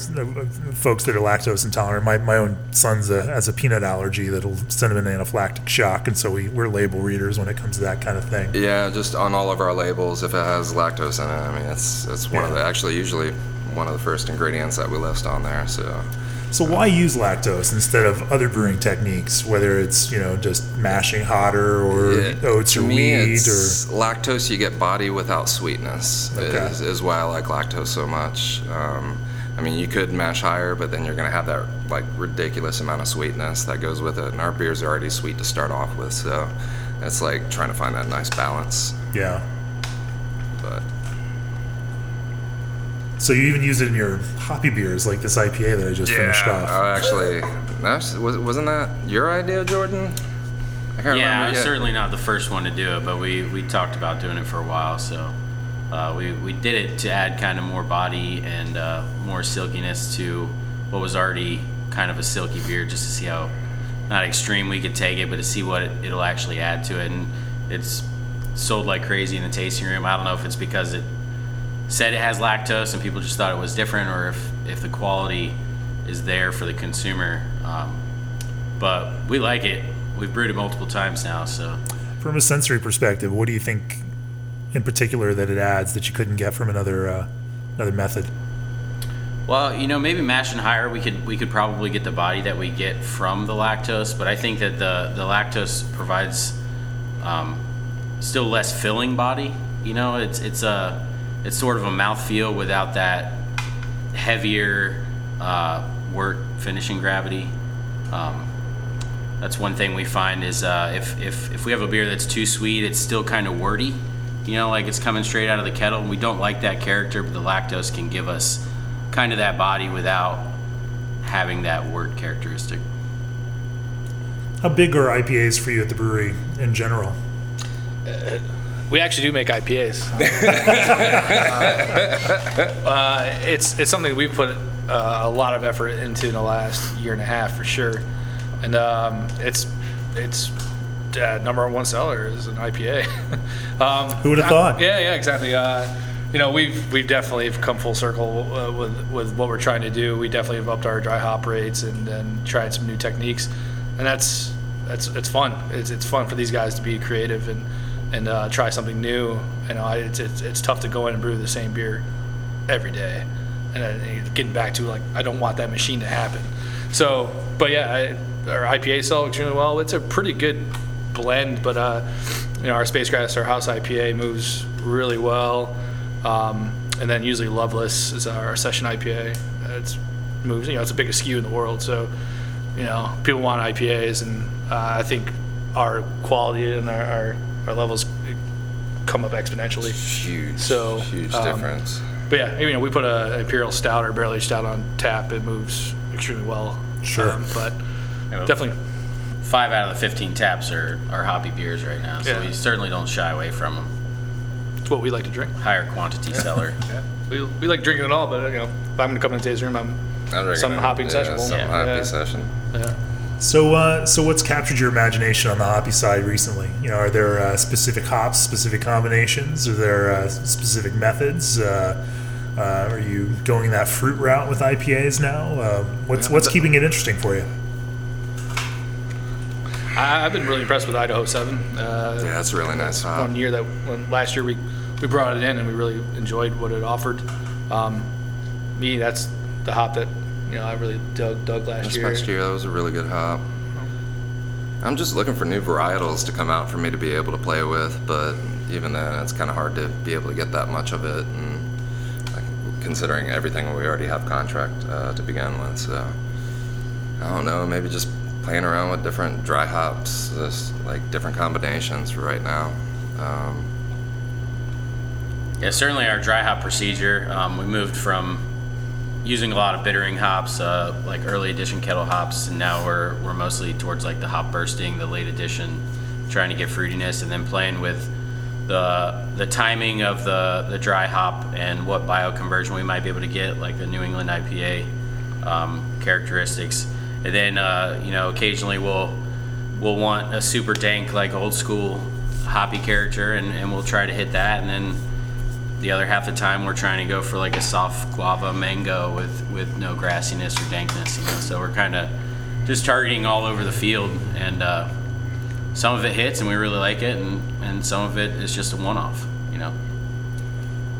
folks that are lactose intolerant. My, my own son's a, has a peanut allergy that'll send him an anaphylactic shock, and so we, we're label readers when it comes to that kind of thing.
Yeah, just on all of our labels, if it has lactose in it, I mean, it's it's one of the actually usually one of the first ingredients that we list on there. So
So why use lactose instead of other brewing techniques, whether it's you know just mashing hotter or
Yeah,
oats or wheat
it's lactose. You get body without sweetness.
Okay.
Is, is why I like lactose so much. Um, I mean, you could mash higher, but then you're gonna have that like ridiculous amount of sweetness that goes with it. And our beers are already sweet to start off with, so it's like trying to find that nice balance.
yeah.
But
So you even use it in your hoppy beers, like this IPA that I just finished off.
Oh, actually, that's, was, wasn't that your idea, Jordan? I can't
Yeah, I
remember.
was certainly not the first one to do it, but we, we talked about doing it for a while. So uh, we, we did it to add kind of more body and uh, more silkiness to what was already kind of a silky beer, just to see how not extreme we could take it, but to see what it, it'll actually add to it. And it's sold like crazy in the tasting room. I don't know if it's because it said it has lactose and people just thought it was different, or if if the quality is there for the consumer. Um, but we like it. We've brewed it multiple times now, so
From a sensory perspective, what do you think in particular that it adds that you couldn't get from another uh, another method?
well, you know, maybe mashing higher, we could we could probably get the body that we get from the lactose, but I think that the the lactose provides um, still less filling body. You know, it's it's a it's sort of a mouthfeel without that heavier uh, wort finishing gravity. Um, that's one thing we find is uh, if, if if we have a beer that's too sweet, it's still kind of worty. You know, like it's coming straight out of the kettle. We don't like that character, but the lactose can give us kind of that body without having that wort characteristic.
How big are IPAs for you at the brewery in general?
We actually do make IPAs. uh, it's it's something we've put uh, a lot of effort into in the last year and a half for sure, and um, it's it's uh, number one seller is an IPA. um,
Who would've
I-
thought?
Yeah, yeah, exactly. Uh, you know, we've we've definitely have come full circle uh, with with what we're trying to do. We definitely have upped our dry hop rates and, and tried some new techniques, and that's that's it's fun. It's it's fun for these guys to be creative and and uh, try something new. You know, I, it's, it's it's tough to go in and brew the same beer every day, and then getting back to like I don't want that machine to happen. So, but yeah, I, our IPA sell extremely well. It's a pretty good blend, but uh, you know, our Space Grass, our house IPA moves really well. Um, and then usually Loveless is our session IPA. It's moves. You know, it's the biggest SKU in the world, so you know people want IPAs, and uh, I think our quality and our, our, our levels come up exponentially.
Huge,
So,
huge
um,
difference.
But yeah, you know, we put a imperial stout or barrel aged stout on tap. It moves extremely well.
Sure.
Um, but
Yeah.
definitely,
Five out of the 15 taps are, are hoppy beers right now, so
Yeah.
we certainly don't shy away from them.
it's what we like to drink.
Higher quantity seller.
Yeah. We, we like drinking it all, but you know, if I'm gonna come in today's room, I'm
I'm
some hopping
yeah,
session.
Some
Yeah.
hoppy
Yeah.
session.
yeah.
So, uh, so what's captured your imagination on the hoppy side recently? You know, are there uh, specific hops, specific combinations? Are there uh, specific methods? Uh, uh, are you going that fruit route with IPAs now? Uh, what's what's keeping it interesting for you?
I, I've been really impressed with Idaho Seven. Uh,
Yeah, that's a really nice hop.
one year that when last year we we brought it in and we really enjoyed what it offered. Um, me, that's the hop that you know I really dug dug last
This
year.
next year, that was a really good hop. I'm just looking for new varietals to come out for me to be able to play with, but even then, it's kind of hard to be able to get that much of it, and like, considering everything we already have contract uh, to begin with. So I don't know, maybe just playing around with different dry hops, just like different combinations for right now. Um,
Yeah, certainly our dry hop procedure. Um, we moved from using a lot of bittering hops, uh, like early addition kettle hops, and now we're we're mostly towards like the hop bursting, the late addition, trying to get fruitiness, and then playing with the the timing of the the dry hop and what bioconversion we might be able to get, like the New England IPA um, characteristics, and then uh, you know occasionally we'll we'll want a super dank like old school hoppy character, and, and we'll try to hit that, and then the other half the time we're trying to go for like a soft guava mango with with no grassiness or dankness you know? So we're kind of just targeting all over the field and uh, some of it hits and we really like it and and some of it is just a one-off you know?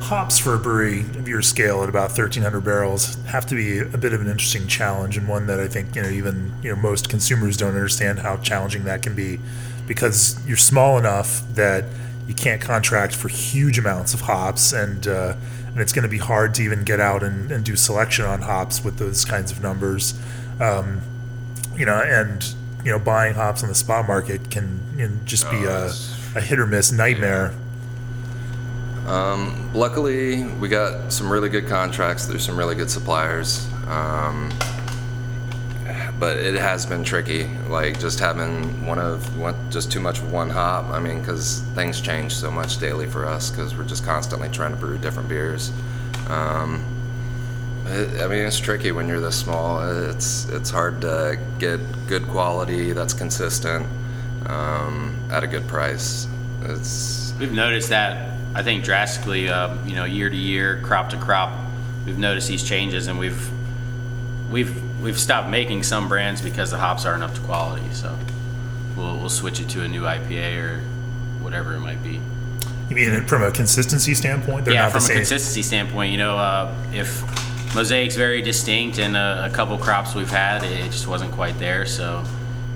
Hops for a brewery of your scale at about 1,300 barrels have to be a bit of an interesting challenge, and one that I think you know even you know most consumers don't understand how challenging that can be, because you're small enough that you can't contract for huge amounts of hops, and uh, and it's going to be hard to even get out and, and do selection on hops with those kinds of numbers, um, you know, and you know buying hops on the spot market can you know, just be
Oh,
a, a hit or miss nightmare.
Um, luckily, we got some really good contracts through some really good suppliers. Um, but it has been tricky, like just having one of one, just too much of one hop. I mean, because things change so much daily for us, because we're just constantly trying to brew different beers. Um, it, I mean, it's tricky when you're this small. It's it's hard to get good quality that's consistent um, at a good price. It's
we've noticed that i think drastically uh, you know year to year crop to crop we've noticed these changes and we've we've we've stopped making some brands because the hops aren't up to quality so we'll, we'll switch it to a new ipa or whatever it might be
You mean from a consistency standpoint? They're
yeah,
not
from
the
a consistency standpoint, you know, uh, if Mosaic's very distinct and a, a couple crops we've had, it, it just wasn't quite there. So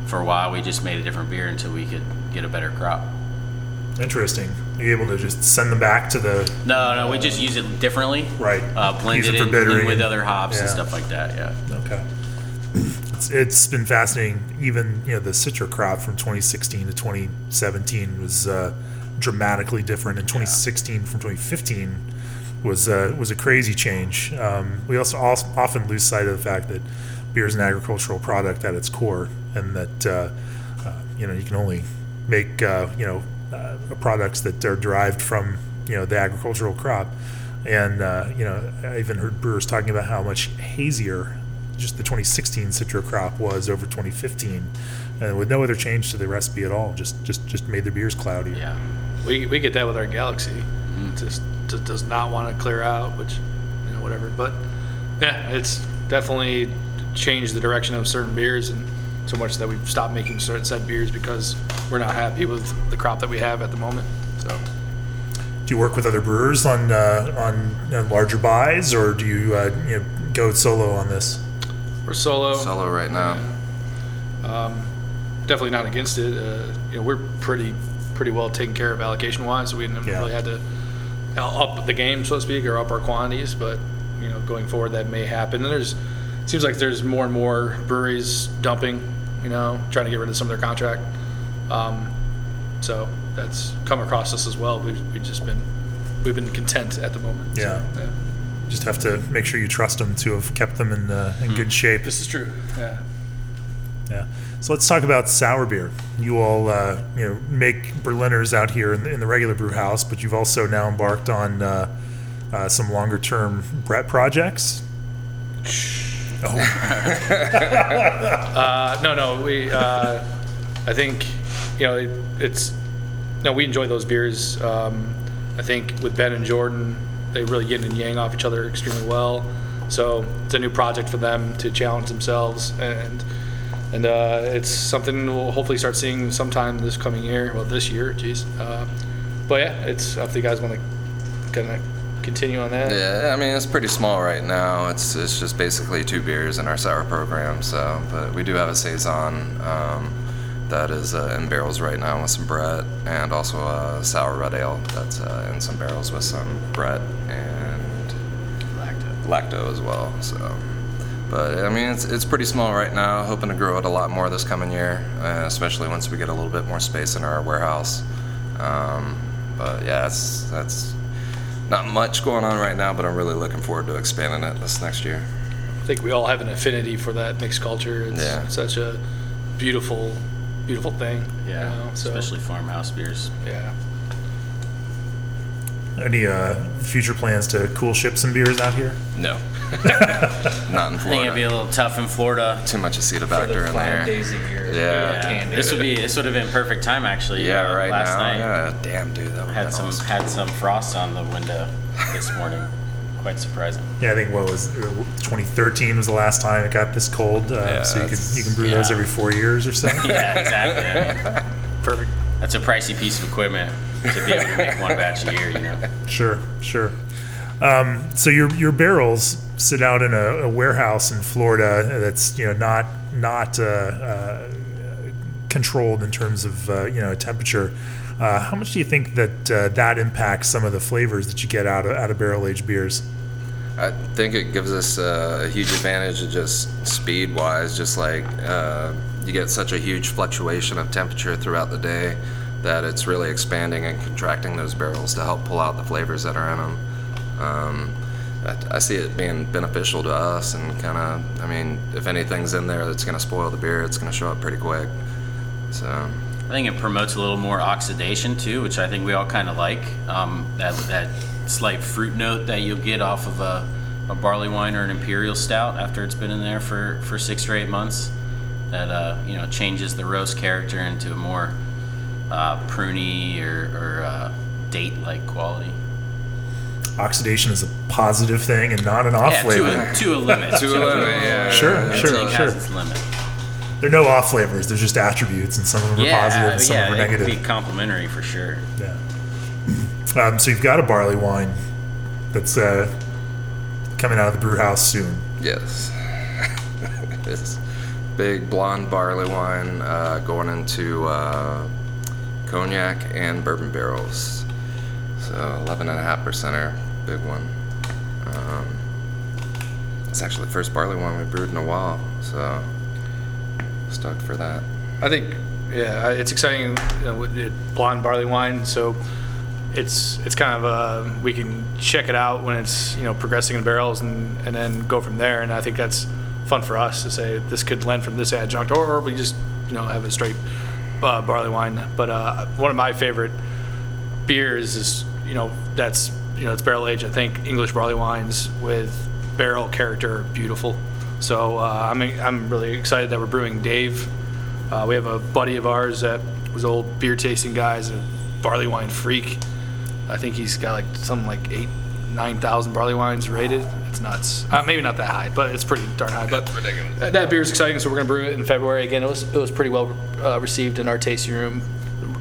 for a while, we just made a different beer until we could get a better crop.
Interesting. Are you able to just send them back to the
No, no, we just use it differently.
Right.
Uh, blend
Use
it
for
in,
bittering
in with other hops and
yeah.
stuff like that. Yeah.
okay? It's, it's been fascinating. Even you know the Citra crop from 2016 to 2017 was uh, dramatically different, and 2016 from 2015 was uh, was a crazy change. Um, we also als- often lose sight of the fact that beer is an agricultural product at its core, and that uh, uh, you know you can only make uh, you know uh, products that are derived from you know the agricultural crop. And uh, you know, I even heard brewers talking about how much hazier just the 2016 Citra crop was over 2015, and with no other change to the recipe at all. Just just just made their beers cloudier.
Yeah.
We, we get that with our Galaxy. It Just, just does not want to clear out, which, you know, whatever. But yeah, it's definitely changed the direction of certain beers, and so much that we've stopped making certain said beers because we're not happy with the crop that we have at the moment. So
Do you work with other brewers on uh, on uh, larger buys, or do you uh, you know, go solo on this?
we're solo.
solo right now.
definitely not against it. Uh, you know, we're pretty pretty well taken care of allocation wise, so we haven't
Yeah.
really had to up the game, so to speak, or up our quantities. But you know, going forward, that may happen. And there's seems like there's more and more breweries dumping, you know, trying to get rid of some of their contract. Um, so that's come across us as well. We've, we've just been, we've been content at the moment. So,
Yeah. Just have to make sure you trust them to have kept them in, uh, in good shape.
This is true. Yeah.
Yeah. So let's talk about sour beer. You all, uh, you know, make Berliners out here in the, in the regular brew house, but you've also now embarked on uh, uh, some longer term Brett projects.
Uh, no, no, we, uh, I think, you know, it, it's, no, we enjoy those beers. Um, I think with Ben and Jordan, they really yin and yang off each other extremely well. So it's a new project for them to challenge themselves and, and, uh, it's something we'll hopefully start seeing sometime this coming year, well, this year, geez. Uh, but yeah, it's, if you guys want to kind of continue on that.
Yeah, I mean it's pretty small right now. It's it's just basically two beers in our sour program. So, but we do have a saison um, that is uh, in barrels right now with some Brett, and also a sour red ale that's uh, in some barrels with some Brett and
Lacto.
lacto as well. So, but I mean it's it's pretty small right now. Hoping to grow it a lot more this coming year, uh, especially once we get a little bit more space in our warehouse. Um, but yeah, that's that's not much going on right now, but I'm really looking forward to expanding it this next year.
I think we all have an affinity for that mixed culture. It's
Yeah.
such a beautiful, beautiful thing. you
Yeah,
know, so,
especially farmhouse beers.
yeah.
Any uh, future plans to coolship some beers out here?
No, not in Florida.
I think it'd be a little tough in Florida.
Too much
For the
acetobacter in there.
days a year.
Yeah.
Can't
This would be this would have been perfect time actually.
Yeah,
uh,
right
last
now.
night
Yeah, damn, dude, that would
had some
awesome.
had some frost on the window this morning. Quite surprising.
Yeah, I think what was 2013 was the last time it got this cold. Uh,
Yeah,
so you can you can brew those every four years or so.
Yeah, exactly. I mean,
Perfect.
That's a pricey piece of equipment to be able to make one batch a year. You know.
Sure, sure. Um, so your your barrels sit out in a, a warehouse in Florida that's you know not not uh, uh, controlled in terms of uh, you know temperature. Uh, how much do you think that uh, that impacts some of the flavors that you get out of out of barrel aged beers?
I think it gives us uh, a huge advantage of just speed wise, just like uh, you get such a huge fluctuation of temperature throughout the day that it's really expanding and contracting those barrels to help pull out the flavors that are in them. Um, I, I see it being beneficial to us and kind of, I mean, if anything's in there that's going to spoil the beer, it's going to show up pretty quick. So,
I think it promotes a little more oxidation too, which I think we all kind of like. Um, that that slight fruit note that you'll get off of a, a barley wine or an imperial stout after it's been in there for, for six or eight months. That uh, you know changes the roast character into a more uh, pruny or, or uh, date-like quality.
Oxidation is a positive thing and not an off
yeah,
flavor.
to a, to a limit.
To a limit, yeah.
Sure,
Yeah,
sure, sure.
has its limit.
There are no off flavors. They're just attributes, and some of them are
Yeah,
positive and some
yeah,
of them are
it could
negative.
be complimentary for sure.
Yeah. Um, so you've got a barley wine that's uh, coming out of the brew house soon.
Yes. big blonde barley wine uh, going into uh, cognac and bourbon barrels. So 11.5 percenter, big one. Um, it's actually the first barley wine we brewed in a while, so stoked for that.
I think, yeah, it's exciting. You know, it, blonde barley wine, so it's it's kind of uh, we can check it out when it's you know progressing in barrels and and then go from there. And I think that's fun for us to say this could lend from this adjunct, or, or we just you know have a straight uh, barley wine. But uh, one of my favorite beers is you know that's you know it's barrel aged. I think English barley wines with barrel character beautiful. So uh, I'm I'm really excited that we're brewing Dave. Uh, we have a buddy of ours that was old beer tasting guys, a barley wine freak. I think he's got like something like eight, nine thousand barley wines rated. It's nuts. Uh, maybe not that high, but it's pretty darn high. But that, that beer is exciting, so we're gonna brew it in February. Again, it was it was pretty well uh, received in our tasting room.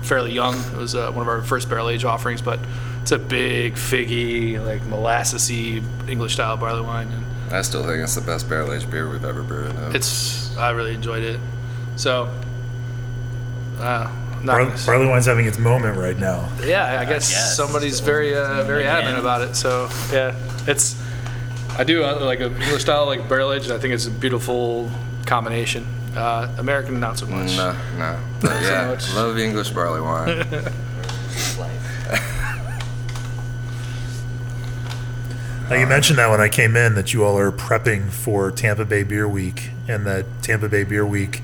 Fairly young. It was uh, one of our first barrel age offerings, but it's a big figgy, like molassesy English style barley wine, and
I still think it's the best barrel aged beer we've ever brewed.
It's I really enjoyed it. So, uh,
Bar- barley wine's having its moment right now.
yeah, I guess
guess.
somebody's very uh, very adamant about it. So yeah, it's I do uh, like a English style, like barrel aged. I think it's a beautiful combination. Uh, American, not so much.
No, no. But yeah,
much.
love English barley wine.
Now, you mentioned that when I came in that you all are prepping for Tampa Bay Beer Week, and that Tampa Bay Beer Week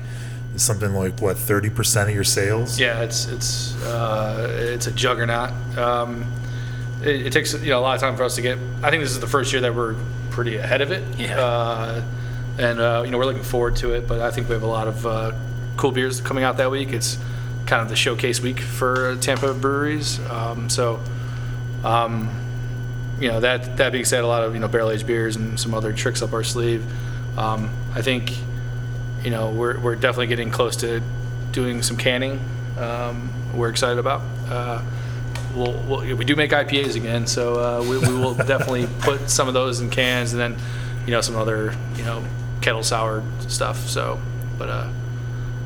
is something like what thirty percent of your sales.
Yeah, it's it's uh, it's a juggernaut. Um, it, it takes you know a lot of time for us to get. I think this is the first year that we're pretty ahead of it.
Yeah.
Uh, and uh, you know we're looking forward to it, but I think we have a lot of uh, cool beers coming out that week. It's kind of the showcase week for Tampa breweries. Um, so, um, you know that that being said, a lot of you know barrel aged beers and some other tricks up our sleeve. Um, I think you know we're we're definitely getting close to doing some canning. Um, we're excited about. Uh, we'll, we'll, we do make IPAs again, so uh, we, we will definitely put some of those in cans, and then you know some other you know kettle soured stuff. So, but uh,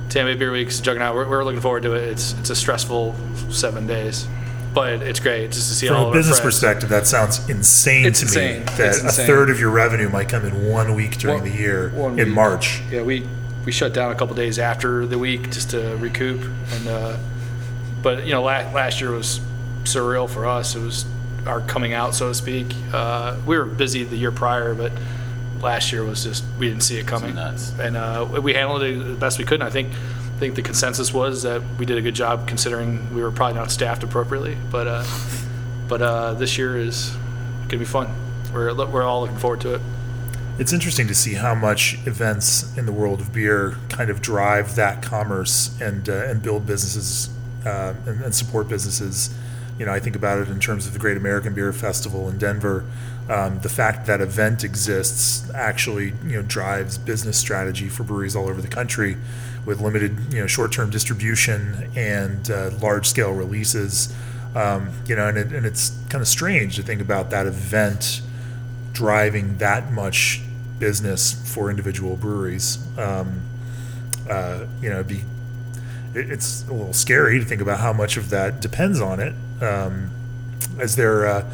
Tampa Beer Week's juggernaut. We're, we're looking forward to it. It's it's a stressful seven days, but it's great just to see all
From a business perspective, that sounds insane
It's
to
insane.
me.
It's
That a
insane.
third of your revenue might come in one week during
One-
the year in. March.
Yeah, we we shut down a couple days after the week just to recoup, and uh, but you know la- last year was surreal for us. It was our coming out, so to speak. Uh, we were busy the year prior, but last year was just we didn't see it coming, and uh, we handled it the best we could. And I think I think the consensus was that we did a good job considering we were probably not staffed appropriately. But uh, but uh, this year is gonna be fun. We're we're all looking forward to it.
It's interesting to see how much events in the world of beer kind of drive that commerce and uh, and build businesses uh, and, and support businesses. You know, I think about it in terms of the Great American Beer Festival in Denver. Um, the fact that event exists actually, you know, drives business strategy for breweries all over the country, with limited, you know, short-term distribution and uh, large-scale releases. Um, you know, and, it, and it's kind of strange to think about that event driving that much business for individual breweries. Um, uh, you know, it'd be it, it's a little scary to think about how much of that depends on it. Um, is there uh,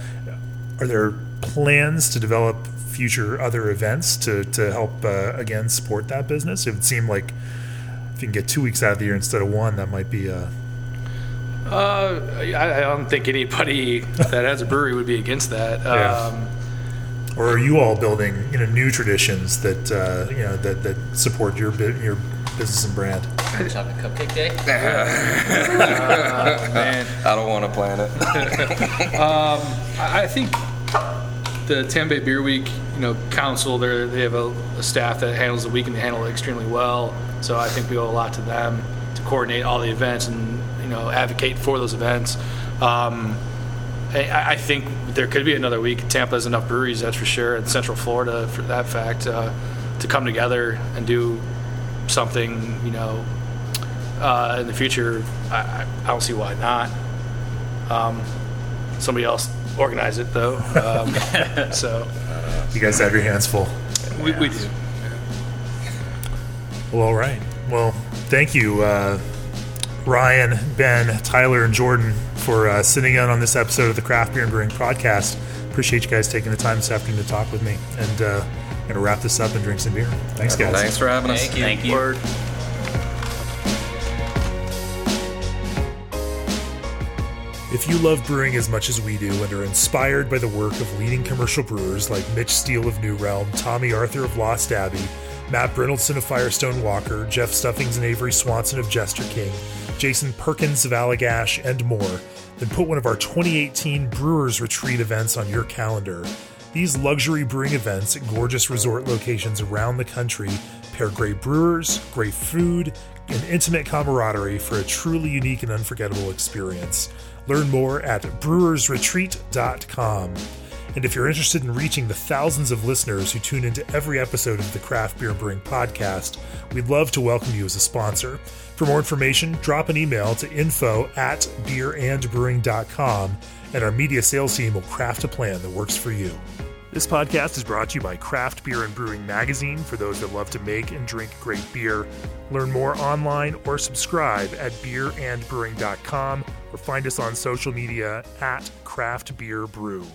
are there plans to develop future other events to to help uh, again support that business? It would seem like if you can get two weeks out of the year instead of one, that might be a
Uh, I, I don't think anybody that has a brewery would be against that.
Yeah.
Um,
or are you all building you know new traditions that uh, you know that, that support your your business and brand?
Chocolate cupcake day.
man,
I don't want to plan it.
I, I think the Tampa Bay Beer Week, you know, council, they they have a, a staff that handles the week and they handle it extremely well. So I think we owe a lot to them to coordinate all the events and you know advocate for those events. Um, I, I think there could be another week. Tampa has enough breweries, that's for sure, and Central Florida, for that fact, uh, to come together and do something, you know, uh, in the future. I, I, I don't see why not. Um, somebody else organize it though. Um, so
You guys have your hands full.
we, we do.
Well, all right. Well, thank you, uh, Ryan, Ben, Tyler, and Jordan, for uh, sitting in on this episode of the Craft Beer and Brewing Podcast. Appreciate you guys taking the time this afternoon to talk with me. And uh, going to wrap this up and drink some beer. Thanks, guys.
Thanks for having us.
Thank you.
Thank you.
Word.
If you love brewing as much as we do and are inspired by the work of leading commercial brewers like Mitch Steele of New Realm, Tommy Arthur of Lost Abbey, Matt Brynildson of Firestone Walker, Jeff Stuffings and Averie Swanson of Jester King, Jason Perkins of Allagash, and more, then put one of our 2018 Brewers Retreat events on your calendar. These luxury brewing events at gorgeous resort locations around the country pair great brewers, great food, and intimate camaraderie for a truly unique and unforgettable experience. Learn more at brewersretreat.com. And if you're interested in reaching the thousands of listeners who tune into every episode of the Craft Beer Brewing Podcast, we'd love to welcome you as a sponsor. For more information, drop an email to info at beerandbrewing.com, and our media sales team will craft a plan that works for you. This podcast is brought to you by Craft Beer and Brewing Magazine for those that love to make and drink great beer. Learn more online or subscribe at beerandbrewing.com or find us on social media at Craft Beer Brew.